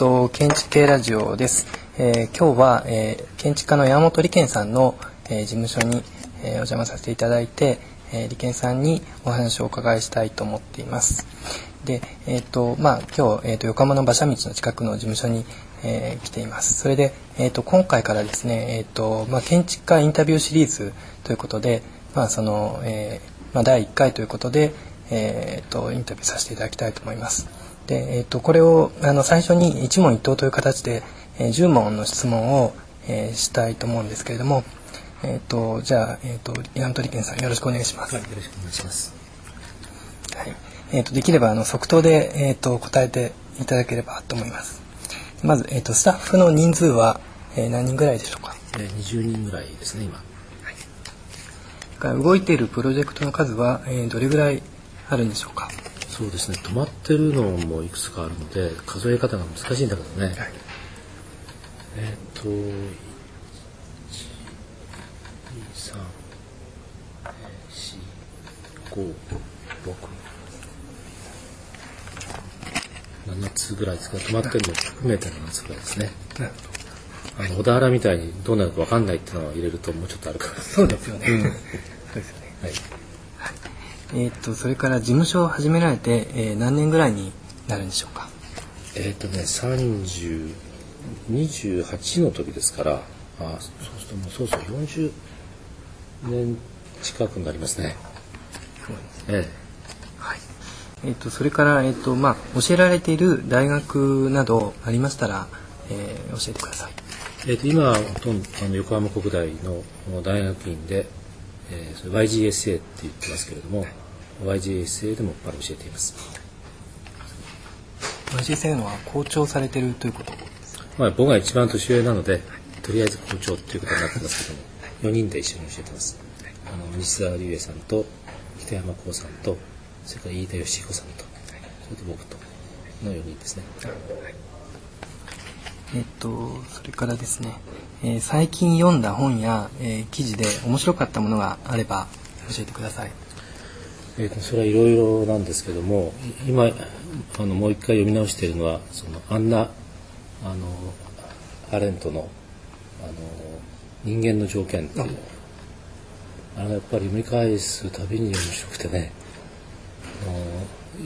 と建築系ラジオです。えー今日は、えー建築家の山本理健さんの、えー事務所に、えーお邪魔させていただいて、えー理健さんにお話をお伺いしたいと思っています。で、えっとまあ今日えっと横浜の馬車道の近くの事務所に、えー来ています。それでえっと今回からですね、えっとまあ建築家インタビューシリーズということで、まあその、えーまあ第1回ということで、えっとインタビューさせていただきたいと思います。で、えー、とこれをあの最初に一問一答という形で、えー10問の質問を、えーしたいと思うんですけれども、えー、とじゃあ、えー、と山本理健さんよろしくお願いします。はい、よろしくお願いします。はいえー、とできればあの即答で、えー、と答えていただければと思います。まず、えー、とスタッフの人数は、えー何人ぐらいでしょうか？えー、20人ぐらいですね、今。動いているプロジェクトの数は、えーどれぐらいあるんでしょうか？そうですね、止まってるのもいくつかあるので、数え方が難しいんだけどね。えーっと、1、2、3、4、5、6、7つぐらいですか、止まってるの含めて7つぐらいですね。あの、小田原みたいにどうなるか分かんないっていうのを入れるともうちょっとあるから。そうですよね。うんそうですよね。はい。えー、とそれから事務所を始められて、えー何年ぐらいになるんでしょうか？えっ、とね、30、28の時ですから、あそうするともうそうそう40年近くになりますね。そうですえはい。えっ、とそれからえっ、とまあ教えられている大学などありましたら、えー教えてください。ええーと今はほとんどあの横浜国大の大学院で、えーそれ YGSA って言ってますけれども、YGSA でもやっぱり教えています。YGSA のは校長されてるということ？ですか。まあ、僕が一番年上なので、とりあえず校長っていうことになってますけども、4人で一緒に教えてます。あの西澤隆英さんと北山光さんと、それから飯田義彦さんと、それと僕との4人ですね。えっ、とそれからですね、えー最近読んだ本や、えー記事で面白かったものがあれば教えてください。えーとそれはいろいろなんですけども今あのもう一回読み直しているのはそのアンナあのアレントのあの人間の条件っていうあれやっぱり読み返すたびに面白くてねあ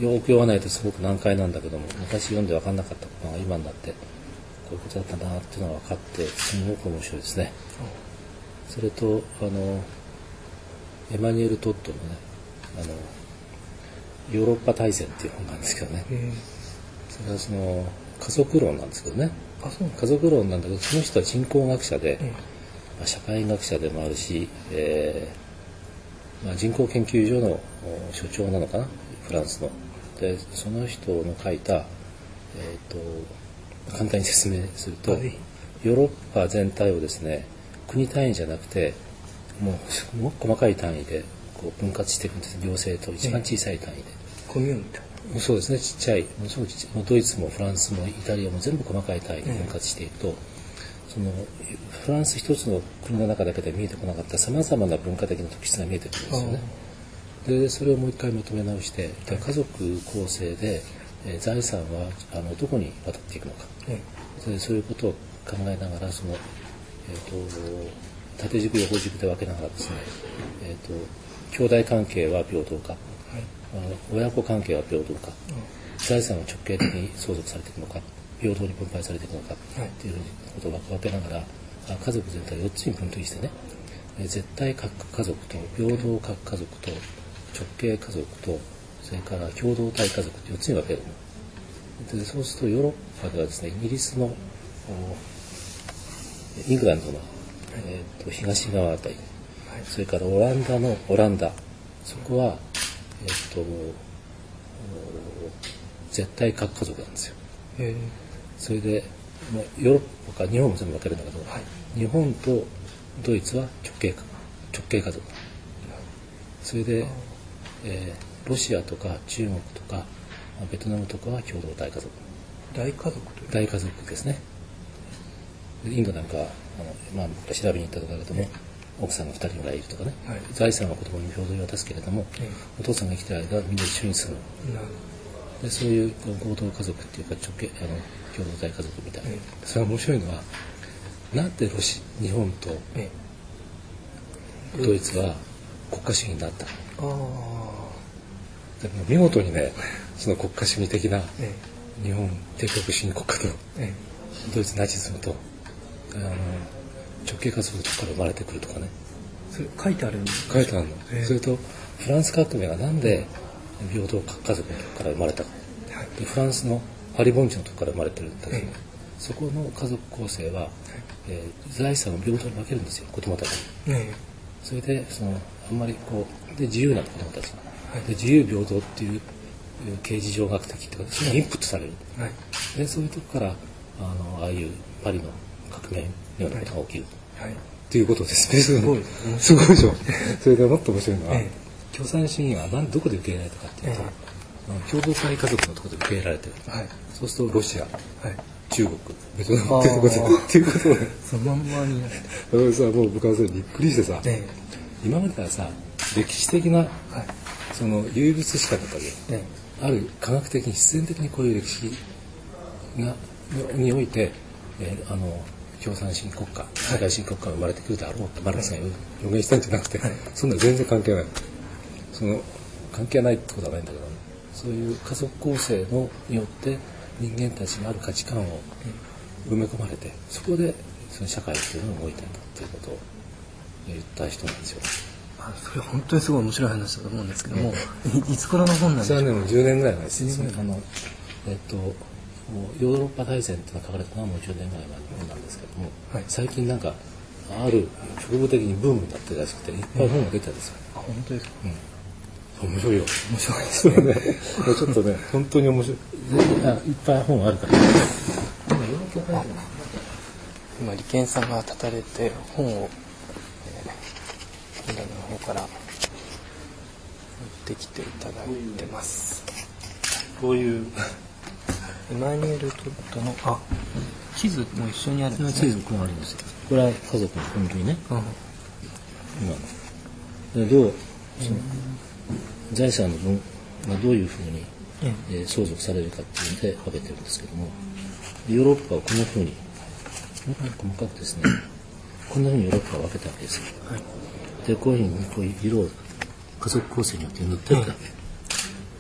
のよく読まないとすごく難解なんだけども昔読んで分かんなかったことが今になってこういうことだったなっていうのが分かってすごく面白いですね。それとあのエマニュエル・トッドのねあのヨーロッパ大戦っていう本なんですけどね。それはその家族論なんですけどね。あそう家族論なんだけどその人は人口学者で、えまあ、社会学者でもあるし、えーまあ、人口研究所のお所長なのかな。フランスの。でその人の書いた、えー、と簡単に説明すると、はい。ヨーロッパ全体をですね国単位じゃなくてもうすごく細かい単位でこう分割していくんです行政と一番小さい単位で、コミューンみたいな。そうですね。ちっちゃいものすごくちっちゃいドイツもフランスもイタリアも全部細かい単位で分割していくと、そのフランス一つの国の中だけで見えてこなかったさまざまな文化的な特質が見えてくるんですよね。でそれをもう一回まとめ直してで家族構成で、えー財産はあのどこに渡っていくのか。えでそういうことを考えながらその、えー、と縦軸横軸で分けながらですね、えー、と兄弟関係は平等か、はい。親子関係は平等か、財産は直系的に相続されていくのか。平等に分配されていくのか。はい。っていうことを分けながらあ家族全体を4つに分類してね。えー絶対各家族と平等各家族と直系家族とそれから共同体家族って4つに分けるのでそうするとヨーロッパではですねイギリスのおイングランドの、えーと東側あたりそれからオランダのオランダ。そこは、えっとお絶対核家族なんですよ。えそれで、まあ、ヨーロッパか日本も全部分けるんだけど、はい。日本とドイツは直系か直系家族。それで、えーロシアとか中国とかまあベトナムとかは共同体家族。大家族。大家族ですね。でインドなんかあの、まあ、調べに行ったところだけども奥さんが2人ぐらいいるとかね、はい。財産は子供に平等に渡すけれども、えお父さんが生きてる間はみんな一緒に住む。ででそういう合同家族っていうか直系あの共同体家族みたいな、それが面白いのはなんでロシ日本とえドイツは国家主義になったの？あ見事にねその国家主義的な日本帝国主義国家とえドイツナチズムとあの直系家族から生まれてくるとかね。それ書いてあるんです書いてあるの、ええ。それとフランス革命がなんで平等家族のとこから生まれたか。はい。でフランスのパリ盆地のとこから生まれてるんだけど、ええ。そこの家族構成は、えー財産を平等に分けるんですよ子供たちに。え。それでそのあんまりこうで自由な子供たちが、はいで自由平等っていう刑事上学的っていうかそれがインプットされる。えはい。でそういうとこからあのああいうパリの革命のようなことが起きる、はい。っていうことですね。すごい。すごいでしょ。それでもっと面白いのは、え共産主義は何どこで受け入れられたかっていうと、えあの共同体家族のところで受け入れられてる。はい。そうするとロシア、はい。中国、ベトナムっていうことあーっていうことで、そのまんまに。なってさ、もう僕はそれびっくりしてさ、え今まではさ、歴史的な、えはいその唯物史観だったわけよ。えある科学的に必然的にこういう歴史がにおいて、えーあの共産主義国家社会主義国家が生まれてくるだろうとマルクスが予言したんじゃなくて、はいそんな全然関係ないその関係ないってことはないんだけど、そういう家族構成のによって人間たちがある価値観を埋め込まれてそこでその社会っていうのが動いてんだっていうことを言った人なんですよ。あそれ本当にすごい面白い話だと思うんですけども、いいつ頃の本なんでしょうそれはねもう10年ぐらい前です10年あのえっとヨーロッパ大全っていうのが書かれたのはもう10年ぐらい前の本なんですけども、はい。最近なんかある植物的にブームになってるらしくていっぱい本が出てるんですよ、あ本当ですか？うん、面白いよ。面白いですね。も うちょっとね本当に面白い。あいっぱい本あるから。今今利権さんが立たれて本を、えー、方から持ってきていただいてます。こういう？エマニュエル・トッドのあ地図も一緒にあるんですね。地図こうありますよ。これは家族の本当にね。うん。今。どうその財産の分がどういうふうに、え。えー相続されるかっていうので分けてるんですけどもヨーロッパはこんなふうに細かくですね。こんなふうにヨーロッパは分けたわけですよ。はいでこういうふうにこう色を家族構成によって塗ってるわけ、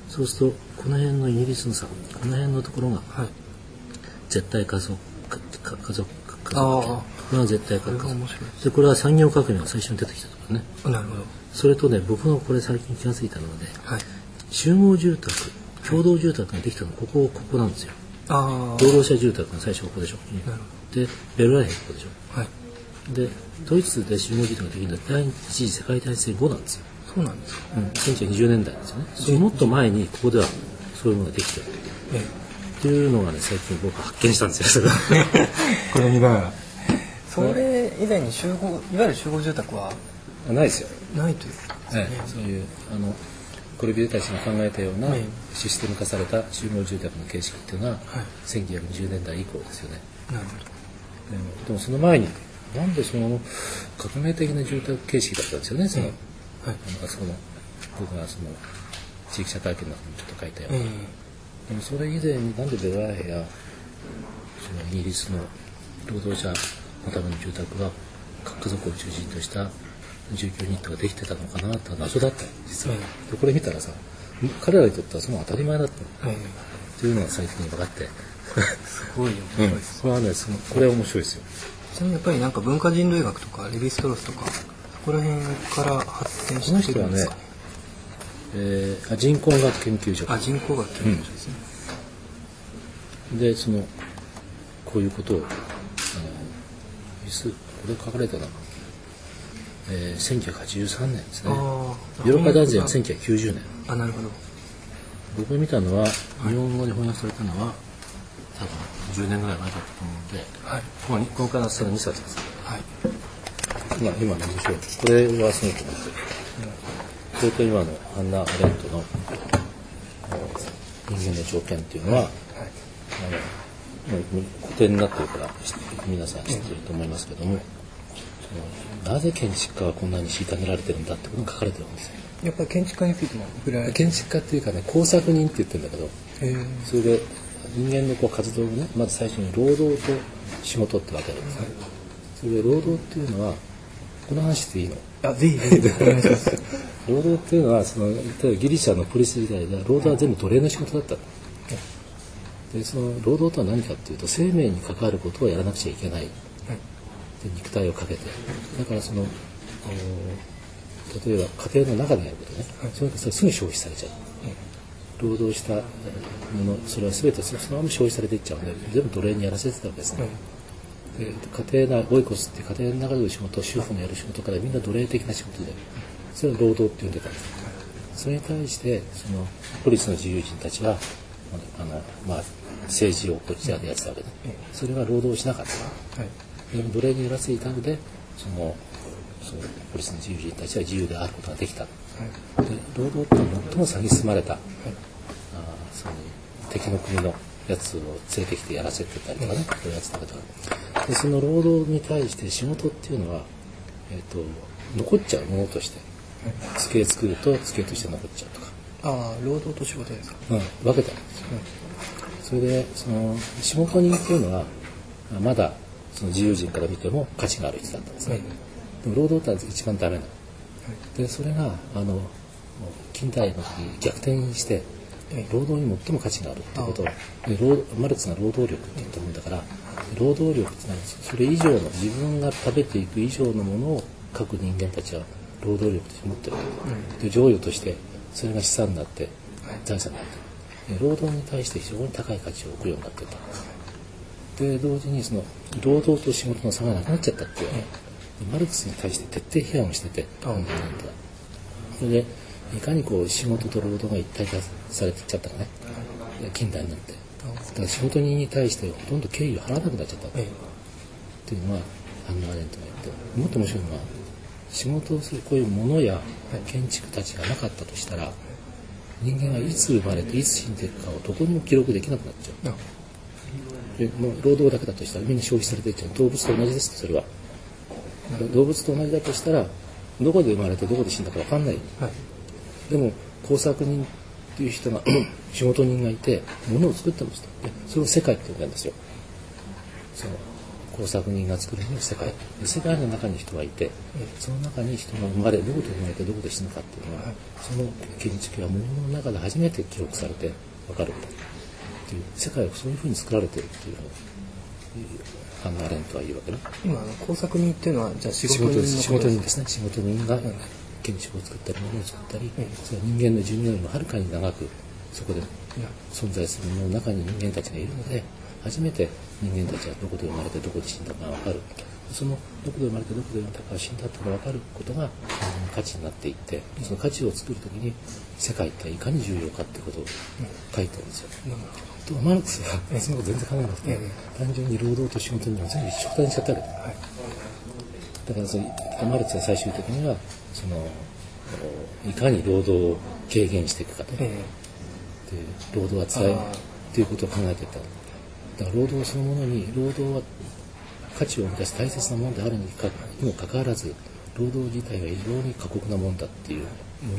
そうするとこの辺のイギリスのさこの辺のところがはい。絶対家族家族家族ああこれは絶対家族ででこれは産業革命が最初に出てきたところね。すなるほど。それとね僕がこれ最近気が付いたのはねはい。集合住宅共同住宅ができたのここここなんですよ。ああ。労働者住宅が最初ここでしょ。なるでベルライヘンここでしょ。はいでドイツで集合住宅ができるのは第一次世界大戦後なんですよ、そうなんですか。うん、1920年代ですよね。もっと前にここではそういうものができてるえっていうのがね最近僕発見したんですよ。そ れこれ見ながら。それ以前に集合いわゆる集合住宅は？あないですよ。ないということえですね。え、そういうあのコルビューたちが考えたようなええシステム化された集合住宅の形式っていうのは、はい。1920年代以降ですよね。なるほでもでもその前になんでその革命的な住宅形式だったんですよねその、どはい。あそこの僕がその地域社会見の中にちょっと書いたような、えでもそれ以前になんでベラーヘやそのイギリスの労働者のための住宅は核家族を中心とした住居ユニットができてたのかなって謎だったよ。実は、えでこれ見たらさ彼らにとってはその当たり前だったの。ええっていうのが最近分かって、えすごい面白いです、これはねそのこれは面白いですよちなみにやっぱりなんか文化人類学とかレヴィストロスとかそこら辺から発展してるんですか？ね、えーあ人口学研究所あ人口学研究所ですね、でそのこういうことをあのいつこれ書かれたのは、えー、1983年ですね。あヨあーロッパ大全は翻1990年。あなるほど。僕が見たのは日本語に翻訳されたのは多分10年ぐらい前だったと思うのではい。ここにここから下の2冊です。はい。今今の面白いこれはすごく面白いそれと今のアンナ・アレントの人間の条件っていうのは、はい。あの古典になってるから皆さん知ってると思いますけども、そのなぜ建築家はこんなに虐げられてるんだってことが書かれてるんですよ。やっぱり建築家についても触れられて建築家っていうかね工作人って言ってるんだけどそれで人間のこう活動をねまず最初に労働と仕事って分けるんですね。それで労働っていうのはこの話していいの？あぜひぜひお願いします。労働っていうのはその例えばギリシャのポリス時代では労働は全部奴隷の仕事だった。でその労働とは何かっていうと生命に関わることをやらなくちゃいけない。で肉体をかけて。だからそのお例えば家庭の中でやることね、それそれすぐ消費されちゃう、労働したえーものそれは全てそそのまま消費されていっちゃう。んで全部奴隷にやらせてたわけですね、で家庭内オイコスって家庭の中での仕事主婦のやる仕事からみんな奴隷的な仕事でそれを労働って呼んでたんです。それに対してそのポリスの自由人たちはあの、まあ、政治をこっちらでやってたわけで、それは労働をしなかった。はい。で奴隷にやらせていたのでそのそのポリスの自由人たちは自由であることができた、で労働って最も蔑まれた、あーその敵の国のやつを連れてきてやらせてたりとかね、そういうやつだけどでその労働に対して仕事っていうのは、えー、と残っちゃうものとして机作ると机として残っちゃうとか、ああ労働と仕事ですか？うん、分けたんですよ。それでその仕事人っていうのはあまだその自由人から見ても価値がある人だったんですね、でも労働ってのは一番ダメなの。でそれがあの近代の時に逆転してええ労働に最も価値があるっていうことをマルクスが労働力って言ったもんだから労働力ってのはそれ以上の自分が食べていく以上のものを各人間たちは労働力として持ってる、で贈与としてそれが資産になって財産になってで労働に対して非常に高い価値を置くようになってた。で同時にその労働と仕事の差がなくなっちゃったっていう。ね、マルクスに対して徹底批判をしてて、うんそれでいかにこう仕事と労働が一体化されてっちゃったかね、近代になって。だから仕事人に対してほとんど敬意を払わなくなっちゃった。ってえいうのはアンナ・アレントが言って。もっと面白いのは仕事をするこういうものや建築たちがなかったとしたら人間はいつ生まれていつ死んでいくかをどこにも記録できなくなっちゃう。あ。でもう労働だけだとしたらみんな消費されていっちゃう。動物と同じですそれは。動物と同じだとしたらどこで生まれてどこで死んだか分かんない。はいでも工作人っていう人が 仕事人がいて物を作ってました。でそれを世界って呼んでるんですよ。その工作人が作るのを世界。で世界の中に人がいてその中に人が生まれどこで生まれてどこで死ぬかっていうのは、その建築は物の中で初めて記録されて分かるっていう世界はそういうふうに作られてるっていうのをハンナ・アレントは言うわけね。今工作人っていうのはじゃあ仕仕事人仕事人ですね。仕事人が建築を作ったり物を作ったり、うんそれは人間の寿命よりもはるかに長くそこで存在するものの中に人間たちがいるので初めて人間たちはどこで生まれてどこで死んだかが分かる。そのどこで生まれてどこで死んだか分かることが価値になっていってその価値を作る時に世界っていかに重要かってことを書いてるんですよ。とマルクスはそのこと全然考えなくて、え。単純に労働と仕事には全部一緒くたにしちゃったわけだ。はいだからそのマルクスは最終的にはそのいかに労働を軽減していくかと、えで労働は辛いあーということを考えていっただから労働そのものに労働は価値を生み出す大切なものであるにもかかわらず労働自体は非常に過酷なもんだっていう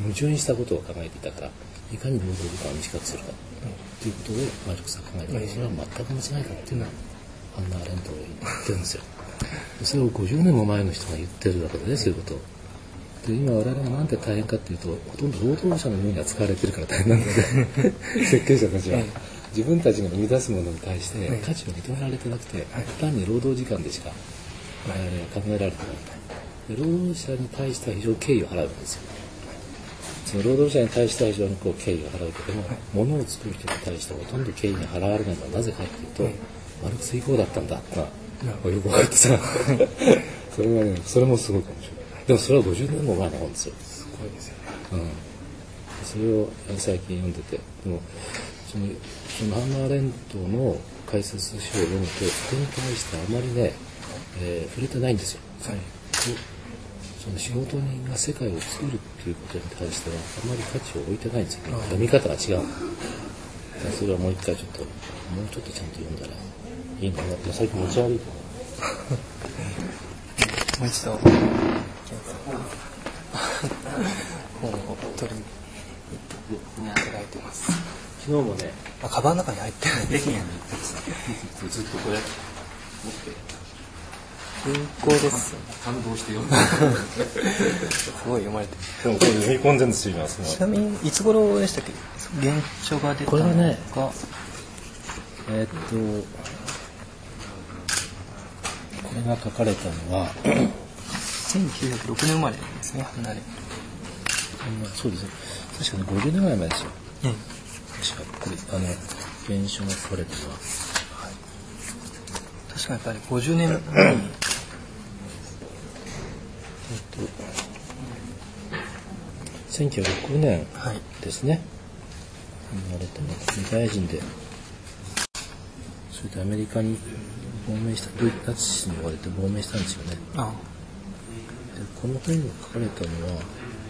矛盾したことを考えていたからいかに労働時間を短くするかということをマルクスは考えていたそれは全く間違いだっていうのはアンナ・アレントが言ってるんですよ。でそれを50年も前の人が言ってるわけでねそういうこと。をで今我々がなんて大変かっていうとほとんど労働者のように扱われてるから大変なので 設計者たちは。え自分たちが生み出すものに対してえ価値を認められてなくて単に労働時間でしか我々は考えられてない。で労働者に対しては非常に敬意を払うわけですよ。その労働者に対しては非常にこう敬意を払うけども、物を作る人に対してはほとんど敬意が払われないのはなぜかっていうと、えマルクス以降だったんだよく分かってさ。それはねそれもすごいかもしれない。でもそれは50年も前の本ですよ、すごいですよね。うん、それを最近読んでて。でもそのそのハンナ・アレントの解説書を読むとそれに対してあまりね、えー触れてないんですよ。はい。その仕事人が世界を作るっていうことに対してはあまり価値を置いてないんですよ。ね読み方が違う。それはもう一回ちょっともうちょっとちゃんと読んだらいいのかなって最近持ち歩いて もう一度。本を取りに行っていてます。昨日もねあカバンの中に入ってる駅に行ってさずっとこれ。持って。文庫です。感動して読んすごい読まれてでもこれ読み込んでるんですよ今ちなみにいつ頃でしたっけ？原書が出たこれはねえーっとこれが書かれたのは1906年生まれですね離れ。そうですね確かに50年ぐらい前ですよ。え確かこれあの原書が書かれたのは確かにやっぱり50年えっと1906年はいですね。生まれたのユダヤ人でそれでアメリカに亡命したドイツナチスに追われて亡命したんですよね。あでこの本に書かれたのは、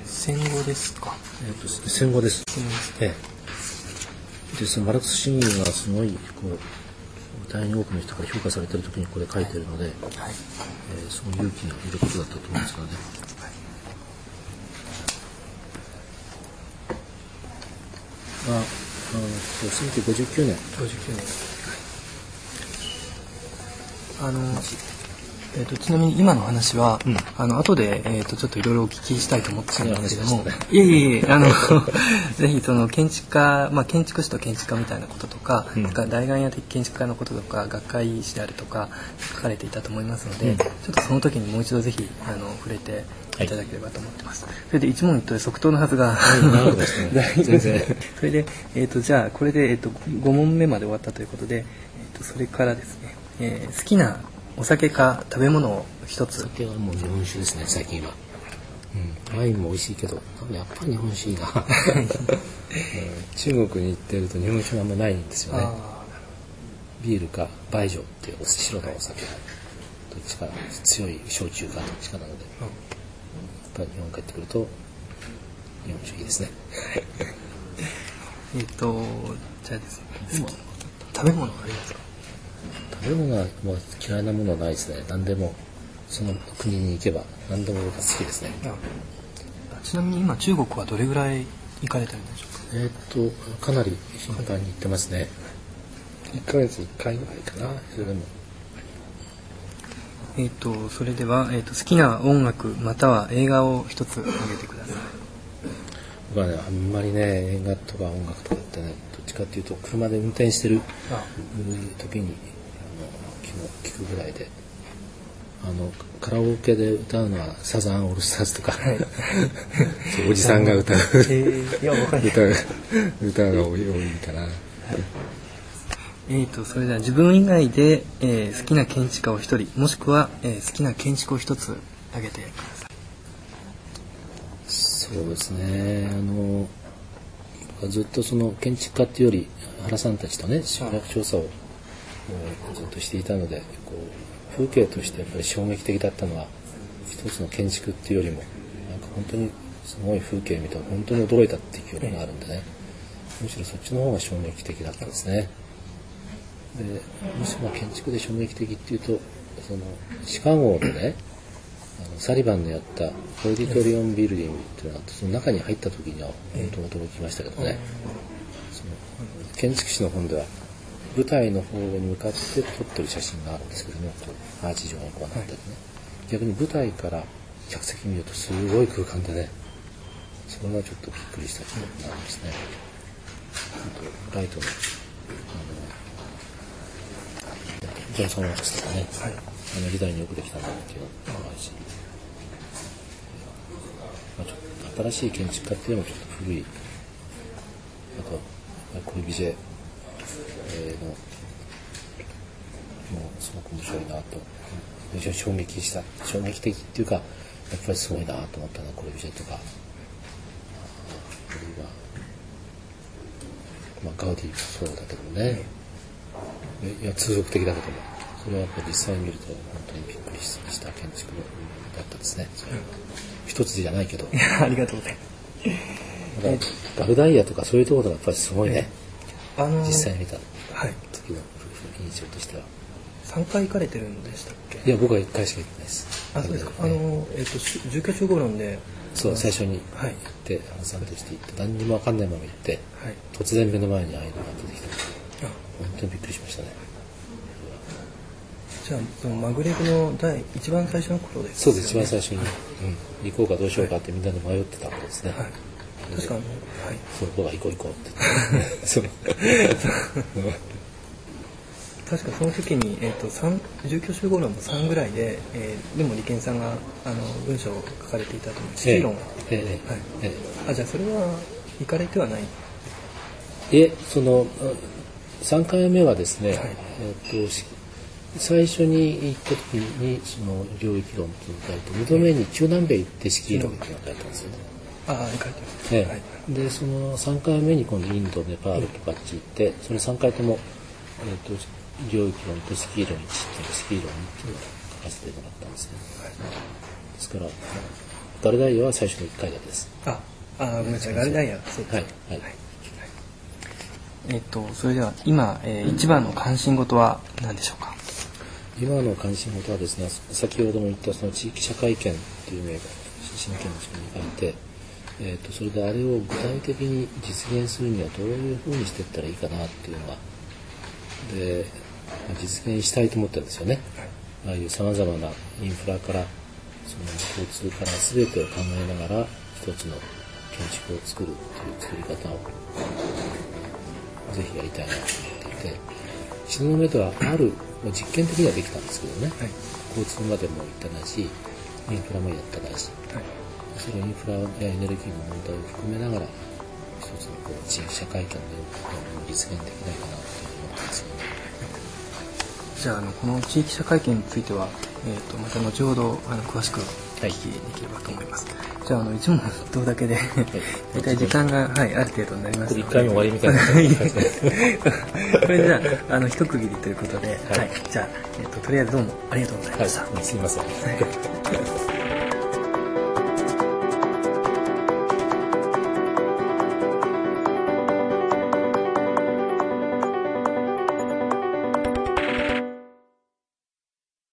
戦後ですか？えっと戦後です。戦後ですええ。でそのマルクス主義がすごいこう大変多くの人から評価されてる時にこれ書いてるので、はい。えーすごい勇気がいることだったと思うんですけどね。まあ、あの1959年、59年あの、えー、とちなみに今の話は、うん。あの後で、えー、とちょっといろいろお聞きしたいと思ってたんですけども、そういえいえいえあの ぜひその建築家、まあ、建築士と建築家みたいなこととか、うん。から大眼屋的建築家のこととか学会誌であるとか書かれていたと思いますので、うん。ちょっとその時にもう一度ぜひあの触れてい。ただければと思ってます。それで一問一答で即答のはずが、長くですね。大丈夫全然。それで、えー、とじゃあこれで、えー、と5問目まで終わったということで、えー、とそれからですね、えー好きなお酒か食べ物を一つ。酒はもう日本酒ですね、最近は。うん、ワインも美味しいけど、やっぱり日本酒いいな。う ん中国に行ってると日本酒があんまないんですよね。あビールか梅ジョっていう白のお酒。どっちか強い焼酎かどっちかなので。やっぱり日本帰ってくると日本酒いいですね。ーえっ、とじゃあですね。食べ物ありますか？食べ物はもう嫌いなものはないですね。何でもその国に行けば何でも僕は好きですね。あちなみに今中国はどれぐらい行かれてるんでしょう？かえーっとかなり頻繁に行ってますね。1ヶ月1回ぐらいかなそれでも。えっ、とそれでは、えー、と好きな音楽または映画を一つ挙げてください。僕はねあんまりね映画とか音楽とかってねどっちかっていうと車で運転してるあ。時にあの聞くぐらいで。あのカラオケで歌うのはサザンオールスターズとか、そうおじさんが歌う、えー歌う歌が多いかな。えー、とそれでは自分以外で、えー好きな建築家を一人もしくは、えー好きな建築を一つ挙げてください。そうですね。あのずっとその建築家っていうより原さんたちとね調査を、ずっとしていたのでこう風景としてやっぱり衝撃的だったのは一つの建築っていうよりもなんか本当にすごい風景見て本当に驚いたっていう記憶があるんでね。むしろそっちの方が衝撃的だったんですね。でむしろ建築で衝撃的っていうとそのシカゴのねあのサリバンのやったオーディトリオンビルディングっていうのがあってその中に入った時には本当驚きましたけどね、その建築士の本では舞台の方に向かって撮ってる写真があるんですけどもこうアーチ状にこうなっててね、逆に舞台から客席見るとすごい空間でねそれはちょっとびっくりした記憶がありますね。あとライトのあのジョンソン・ワックスとかね、あの時代によくできたなっていうのもあるし、まあ、ちょっと新しい建築家っていうのもちょっと古い。あとやっぱりコルビジェ、えーのもうすごく面白いなと。非常に衝撃した衝撃的っていうかやっぱりすごいなと思ったのはコルビジェとか。ああるいは、まあ、ガウディもそうだけどね、いや通俗的だけども。それはやっぱり実際に見ると本当にびっくりした建築だったですね。それは一つじゃないけど。いやありがとうございます。だからガルダイヤとかそういうところがやっぱりすごいね、あの実際に見た。はい。時の印象としては。3回行かれてるんでしたっけ？いや僕は1回しか行ってないです。あそうです。かあのの、えっとし住居集合論で。そう最初にはい。行って話さんとして行って何にも分かんないまま行ってはい。突然目の前にああいうのが出てきた。あ。本当にびっくりしましたね。じゃあそのマグレブの第一番最初の頃ですそうです。一番最初に、うん、行こうかどうしようかってみんなで迷ってたことですね、はい確かあのはい。そう僕は行こう行こうって。言ってそう。確かその時に、えー、と三住居集合論も3ぐらいで、えーでも利権さんがあの文章を書かれていたと思う。地理論、ええ。はい。えあじゃあそれは行かれてはない？ええその3回目はですね、はい。えっとし最初に行った時にその領域論というのを書いて2度目に中南米行って式論っていうのを書いたんですよね、ああ書いてます、ええ。はい。でその3回目に今度インドネパールとかあっち行ってそれ3回とも、えっと領域論とスキー論1っていうスキー論2っていうのを書かせてもらったんですねですからガルダイヤは最初の1回だけです。ああごめんなさい。ガルダイヤそうですはい。はい、えっ、とそれでは今、えー一番の関心事は何でしょうか？今の関心事はですね先ほども言ったその地域社会権っていう名が新権の人に書いて、えー、とそれであれを具体的に実現するにはどういうふうにしていったらいいかなっていうのはで、まあ実現したいと思ってるんですよね、ああいうさまざまなインフラからその交通から全てを考えながら一つの建築を作るっていう作り方をぜひやりたいなと思っていて。東雲ではある、まあ実験的にはできたんですけどね、はい。交通までも行ったないしインフラもやったないし。はいそれをインフラやエネルギーの問題を含めながら一つのこう地域社会権で実現できないかなと思ってます。よね。じゃああのこの地域社会権については、えー、とまた後ほどあの詳しくお聞きできればと思います、じゃああの一問どうだけで大体時間が、はい、ある程度になりますこれ一回目終わりみたいな。これでじゃああの一区切りということで、はい。はい、じゃあ、えー、ととりあえずどうもありがとうございました、はい、すみません。